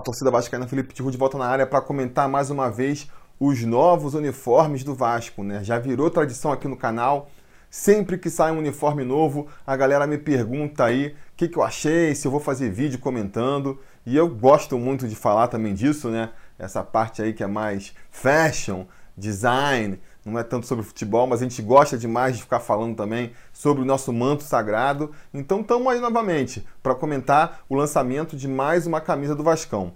Fala, torcida vascaína, Felipe Tiru de volta na área para comentar mais uma vez os novos uniformes do Vasco, né? Já virou tradição aqui no canal. Sempre que sai um uniforme novo, a galera me pergunta aí o que, que eu achei, se eu vou fazer vídeo comentando. E eu gosto muito de falar também disso, né? Essa parte aí que é mais fashion, design, não é tanto sobre futebol, mas a gente gosta demais de ficar falando também sobre o nosso manto sagrado. Então estamos aí novamente para comentar o lançamento de mais uma camisa do Vascão.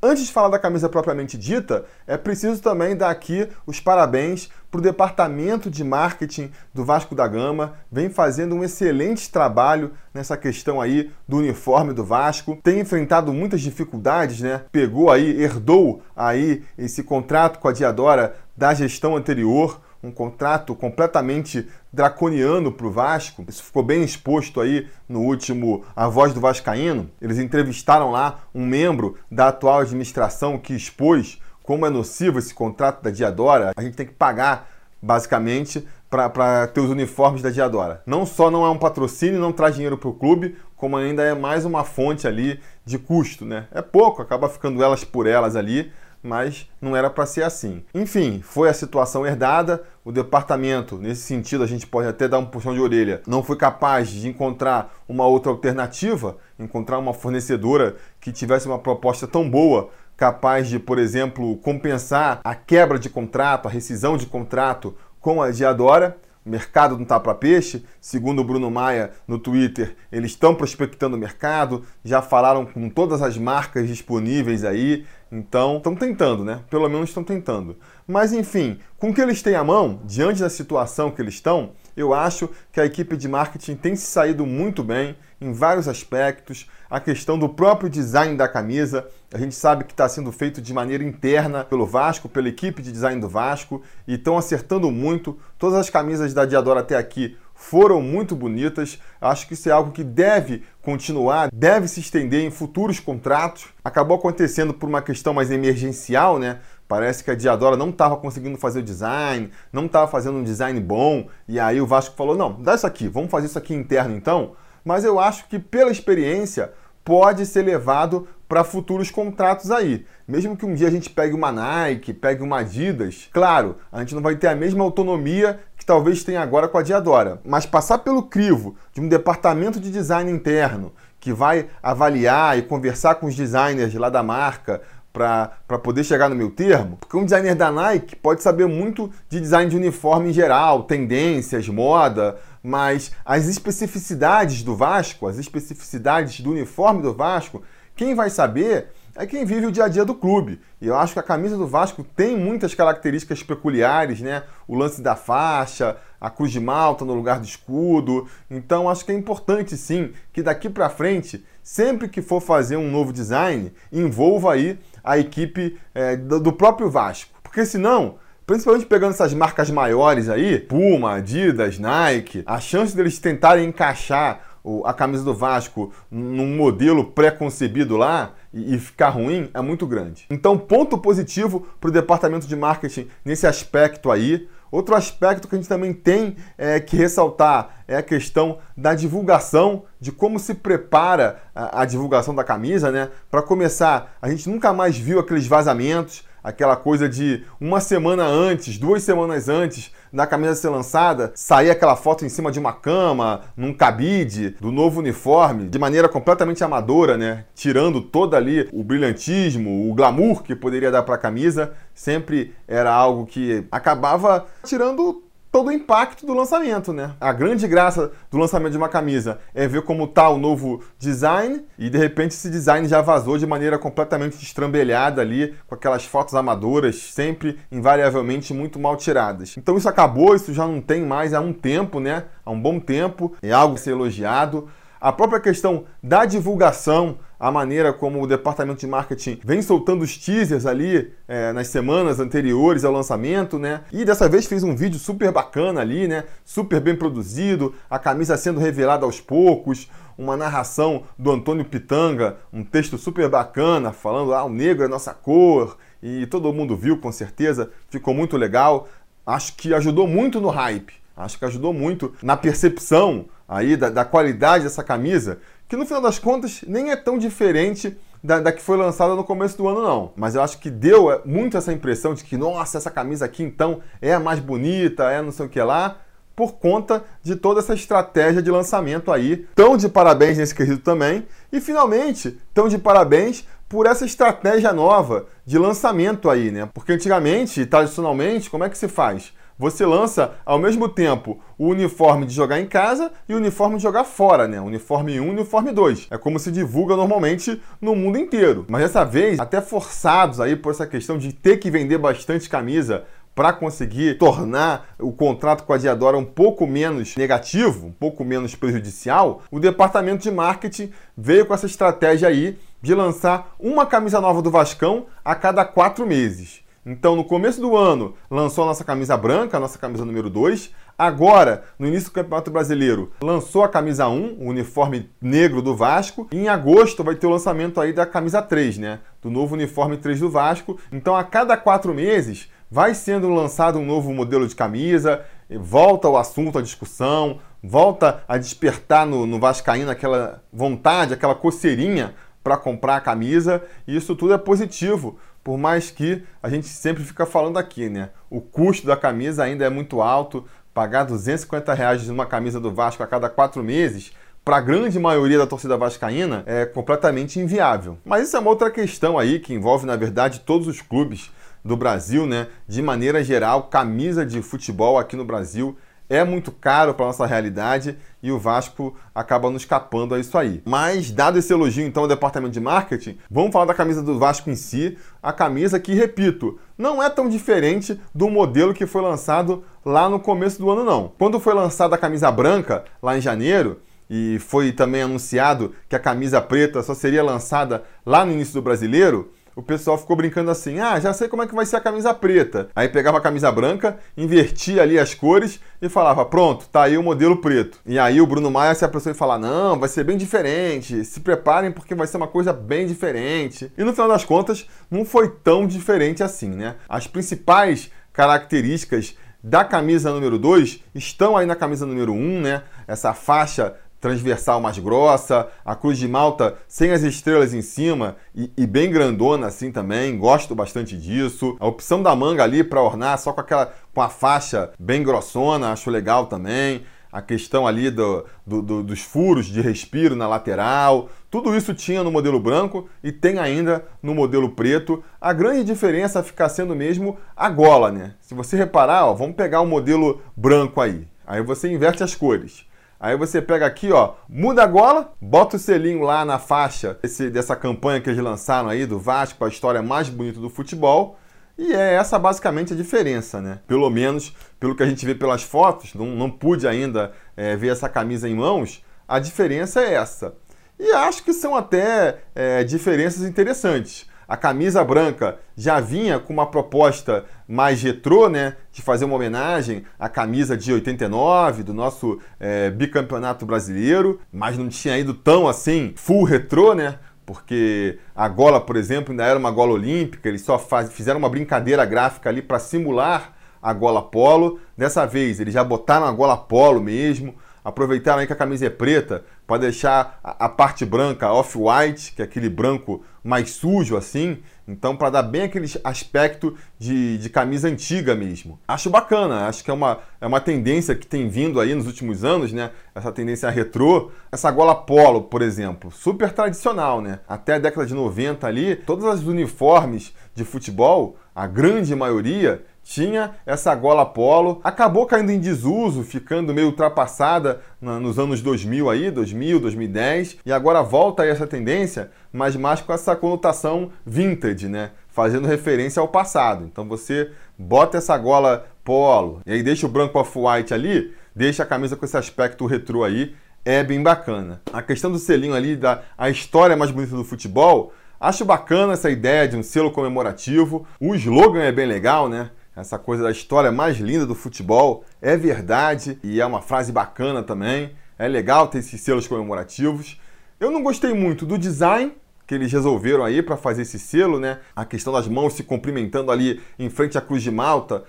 Antes de falar da camisa propriamente dita, é preciso também dar aqui os parabéns para o departamento de marketing do Vasco da Gama. Vem fazendo um excelente trabalho nessa questão aí do uniforme do Vasco. Tem enfrentado muitas dificuldades, né? Pegou aí, herdou aí esse contrato com a Diadora da gestão anterior um contrato completamente draconiano para o Vasco. Isso ficou bem exposto aí no último A Voz do Vascaíno. Eles entrevistaram lá um membro da atual administração que expôs como é nocivo esse contrato da Diadora. A gente tem que pagar, basicamente, para ter os uniformes da Diadora. Não só não é um patrocínio, não traz dinheiro para o clube, como ainda é mais uma fonte ali de custo, né? É pouco, acaba ficando elas por elas ali, mas não era para ser assim. Enfim, foi a situação herdada. O departamento, nesse sentido, a gente pode até dar um puxão de orelha, não foi capaz de encontrar uma outra alternativa, encontrar uma fornecedora que tivesse uma proposta tão boa, capaz de, por exemplo, compensar a quebra de contrato, a rescisão de contrato com a Diadora mercado não está para peixe. Segundo o Bruno Maia no Twitter, eles estão prospectando o mercado, já falaram com todas as marcas disponíveis aí. Então, estão tentando, né? Pelo menos estão tentando. Mas enfim, com o que eles têm à mão, diante da situação que eles estão, eu acho que a equipe de marketing tem se saído muito bem em vários aspectos. A questão do próprio design da camisa, a gente sabe que está sendo feito de maneira interna pelo Vasco, pela equipe de design do Vasco, e estão acertando muito. Todas as camisas da Diadora até aqui foram muito bonitas. Acho que isso é algo que deve continuar, deve se estender em futuros contratos. Acabou acontecendo por uma questão mais emergencial, né? Parece que a Diadora não estava conseguindo fazer o design, não estava fazendo um design bom, e aí o Vasco falou: não, dá isso aqui, vamos fazer isso aqui interno então. Mas eu acho que pela experiência pode ser levado para futuros contratos aí. Mesmo que um dia a gente pegue uma Nike, pegue uma Adidas, claro, a gente não vai ter a mesma autonomia que talvez tenha agora com a Diadora. Mas passar pelo crivo de um departamento de design interno que vai avaliar e conversar com os designers lá da marca, para poder chegar no meu termo, porque um designer da Nike pode saber muito de design de uniforme em geral, tendências, moda, mas as especificidades do Vasco, as especificidades do uniforme do Vasco, quem vai saber é quem vive o dia a dia do clube. E eu acho que a camisa do Vasco tem muitas características peculiares, né? O lance da faixa, a cruz de malta no lugar do escudo. Então acho que é importante sim que daqui para frente, sempre que for fazer um novo design, envolva aí a equipe é, do próprio Vasco. Porque senão principalmente pegando essas marcas maiores aí, Puma, Adidas, Nike, a chance deles tentarem encaixar a camisa do Vasco num modelo pré-concebido lá e, ficar ruim é muito grande. Então, ponto positivo para o departamento de marketing nesse aspecto aí. Outro aspecto que a gente também tem é, que ressaltar é a questão da divulgação, de como se prepara a, a divulgação da camisa, né? Para começar, a gente nunca mais viu aqueles vazamentos, aquela coisa de uma semana antes, duas semanas antes da camisa ser lançada, sair aquela foto em cima de uma cama, num cabide, do novo uniforme, de maneira completamente amadora, né? Tirando todo ali o brilhantismo, o glamour que poderia dar para a camisa, sempre era algo que acabava tirando todo o impacto do lançamento, né? A grande graça do lançamento de uma camisa é ver como tá o novo design e de repente esse design já vazou de maneira completamente destrambelhada ali, com aquelas fotos amadoras, sempre invariavelmente muito mal tiradas. Então isso acabou, isso já não tem mais há um tempo, né? Há um bom tempo, é algo a ser elogiado. A própria questão da divulgação a maneira como o departamento de marketing vem soltando os teasers ali é, nas semanas anteriores ao lançamento, né? E dessa vez fez um vídeo super bacana ali, né? Super bem produzido, a camisa sendo revelada aos poucos, uma narração do Antônio Pitanga, um texto super bacana, falando, ah, o negro é nossa cor, e todo mundo viu com certeza, ficou muito legal. Acho que ajudou muito no hype, acho que ajudou muito na percepção aí da, da qualidade dessa camisa, que no final das contas nem é tão diferente da, da, que foi lançada no começo do ano, não. Mas eu acho que deu é, muito essa impressão de que, nossa, essa camisa aqui então é a mais bonita, é não sei o que lá, por conta de toda essa estratégia de lançamento aí. Tão de parabéns nesse quesito também. E finalmente, tão de parabéns por essa estratégia nova de lançamento aí, né? Porque antigamente, tradicionalmente, como é que se faz? Você lança ao mesmo tempo o uniforme de jogar em casa e o uniforme de jogar fora, né? Uniforme 1 e uniforme 2. É como se divulga normalmente no mundo inteiro. Mas dessa vez, até forçados aí por essa questão de ter que vender bastante camisa para conseguir tornar o contrato com a Diadora um pouco menos negativo, um pouco menos prejudicial, o departamento de marketing veio com essa estratégia aí de lançar uma camisa nova do Vascão a cada quatro meses. Então, no começo do ano, lançou a nossa camisa branca, a nossa camisa número 2. Agora, no início do Campeonato Brasileiro, lançou a camisa 1, o uniforme negro do Vasco. E em agosto vai ter o lançamento aí da camisa 3, né? Do novo uniforme 3 do Vasco. Então, a cada quatro meses, vai sendo lançado um novo modelo de camisa, volta o assunto, a discussão, volta a despertar no, no Vascaíno aquela vontade, aquela coceirinha para comprar a camisa. E isso tudo é positivo por mais que a gente sempre fica falando aqui, né? O custo da camisa ainda é muito alto. Pagar 250 reais numa camisa do Vasco a cada quatro meses, para a grande maioria da torcida vascaína, é completamente inviável. Mas isso é uma outra questão aí que envolve, na verdade, todos os clubes do Brasil, né? De maneira geral, camisa de futebol aqui no Brasil é muito caro para nossa realidade e o Vasco acaba nos escapando a isso aí. Mas, dado esse elogio então ao departamento de marketing, vamos falar da camisa do Vasco em si. A camisa que, repito, não é tão diferente do modelo que foi lançado lá no começo do ano, não. Quando foi lançada a camisa branca, lá em janeiro, e foi também anunciado que a camisa preta só seria lançada lá no início do brasileiro, o pessoal ficou brincando assim: ah, já sei como é que vai ser a camisa preta. Aí pegava a camisa branca, invertia ali as cores e falava: pronto, tá aí o modelo preto. E aí o Bruno Maia se apressou e falou: não, vai ser bem diferente, se preparem porque vai ser uma coisa bem diferente. E no final das contas, não foi tão diferente assim, né? As principais características da camisa número 2 estão aí na camisa número 1, um, né? Essa faixa transversal mais grossa, a cruz de malta sem as estrelas em cima e, e, bem grandona assim também, gosto bastante disso. A opção da manga ali para ornar só com aquela com a faixa bem grossona, acho legal também. A questão ali do, do, do, dos furos de respiro na lateral, tudo isso tinha no modelo branco e tem ainda no modelo preto. A grande diferença fica sendo mesmo a gola, né? Se você reparar, ó, vamos pegar o modelo branco aí. Aí você inverte as cores. Aí você pega aqui, ó, muda a gola, bota o selinho lá na faixa desse, dessa campanha que eles lançaram aí do Vasco, a história mais bonita do futebol. E é essa basicamente a diferença, né? Pelo menos pelo que a gente vê pelas fotos, não, não pude ainda é, ver essa camisa em mãos, a diferença é essa. E acho que são até é, diferenças interessantes. A camisa branca já vinha com uma proposta mais retrô, né? De fazer uma homenagem à camisa de 89 do nosso é, bicampeonato brasileiro, mas não tinha ido tão assim full retrô, né? Porque a gola, por exemplo, ainda era uma gola olímpica, eles só faz, fizeram uma brincadeira gráfica ali para simular a gola polo. Dessa vez eles já botaram a gola polo mesmo, aproveitaram aí que a camisa é preta para deixar a, a, parte branca off-white, que é aquele branco mais sujo assim, então para dar bem aquele aspecto de, de camisa antiga mesmo. Acho bacana, acho que é uma, é uma tendência que tem vindo aí nos últimos anos, né? Essa tendência retrô. Essa gola polo, por exemplo, super tradicional, né? Até a década de 90 ali, todas as uniformes de futebol, a grande maioria, tinha essa gola polo, acabou caindo em desuso, ficando meio ultrapassada nos anos 2000 aí, 2000, 2010, e agora volta aí essa tendência, mas mais com essa conotação vintage, né? Fazendo referência ao passado. Então você bota essa gola polo e aí deixa o branco off-white ali, deixa a camisa com esse aspecto retrô aí, é bem bacana. A questão do selinho ali, da a história mais bonita do futebol, acho bacana essa ideia de um selo comemorativo. O slogan é bem legal, né? Essa coisa da história mais linda do futebol. É verdade e é uma frase bacana também. É legal ter esses selos comemorativos. Eu não gostei muito do design que eles resolveram aí para fazer esse selo, né? A questão das mãos se cumprimentando ali em frente à Cruz de Malta.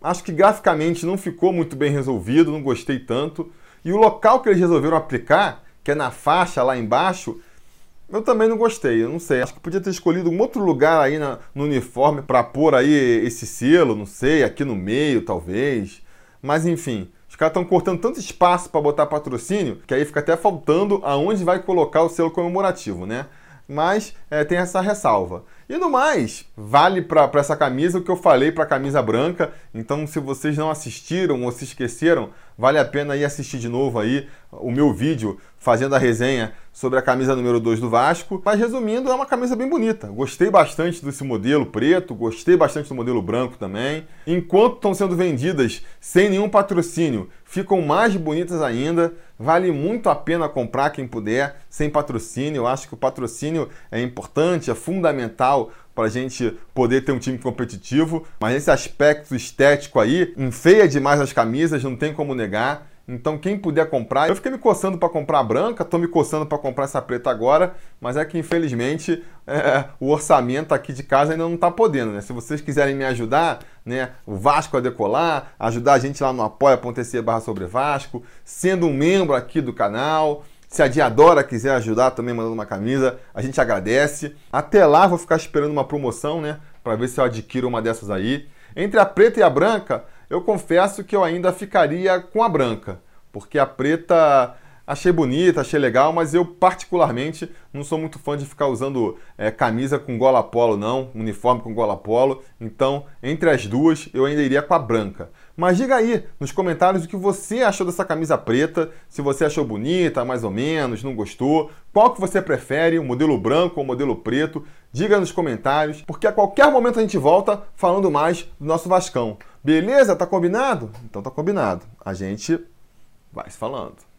Acho que graficamente não ficou muito bem resolvido, não gostei tanto. E o local que eles resolveram aplicar, que é na faixa lá embaixo, Eu também não gostei, eu não sei. Acho que podia ter escolhido um outro lugar aí na, no uniforme para pôr aí esse selo, não sei, aqui no meio talvez. Mas enfim, os caras estão cortando tanto espaço para botar patrocínio que aí fica até faltando aonde vai colocar o selo comemorativo, né? Mas é, tem essa ressalva. E no mais, vale para essa camisa o que eu falei para a camisa branca. Então, se vocês não assistiram ou se esqueceram, vale a pena ir assistir de novo aí o meu vídeo fazendo a resenha sobre a camisa número 2 do Vasco. Mas resumindo, é uma camisa bem bonita. Gostei bastante desse modelo preto, gostei bastante do modelo branco também. Enquanto estão sendo vendidas sem nenhum patrocínio, ficam mais bonitas ainda. Vale muito a pena comprar quem puder, sem patrocínio. Eu acho que o patrocínio é importante, é fundamental para a gente poder ter um time competitivo. Mas esse aspecto estético aí enfeia demais as camisas, não tem como negar. Então, quem puder comprar, eu fiquei me coçando para comprar a branca, estou me coçando para comprar essa preta agora, mas é que infelizmente é, o orçamento aqui de casa ainda não está podendo, né? Se vocês quiserem me ajudar, né, o Vasco a decolar, ajudar a gente lá no apoia.se barra sobre Vasco, sendo um membro aqui do canal, se a Diadora quiser ajudar também mandando uma camisa, a gente agradece. Até lá vou ficar esperando uma promoção, né, para ver se eu adquiro uma dessas aí. Entre a preta e a branca, eu confesso que eu ainda ficaria com a branca, porque a preta achei bonita, achei legal, mas eu particularmente não sou muito fã de ficar usando é, camisa com gola polo, não, uniforme com gola polo. Então, entre as duas, eu ainda iria com a branca. Mas diga aí nos comentários o que você achou dessa camisa preta, se você achou bonita, mais ou menos, não gostou, qual que você prefere, o modelo branco ou o modelo preto? Diga nos comentários, porque a qualquer momento a gente volta falando mais do nosso Vascão. Beleza? Tá combinado? Então tá combinado. A gente vai se falando.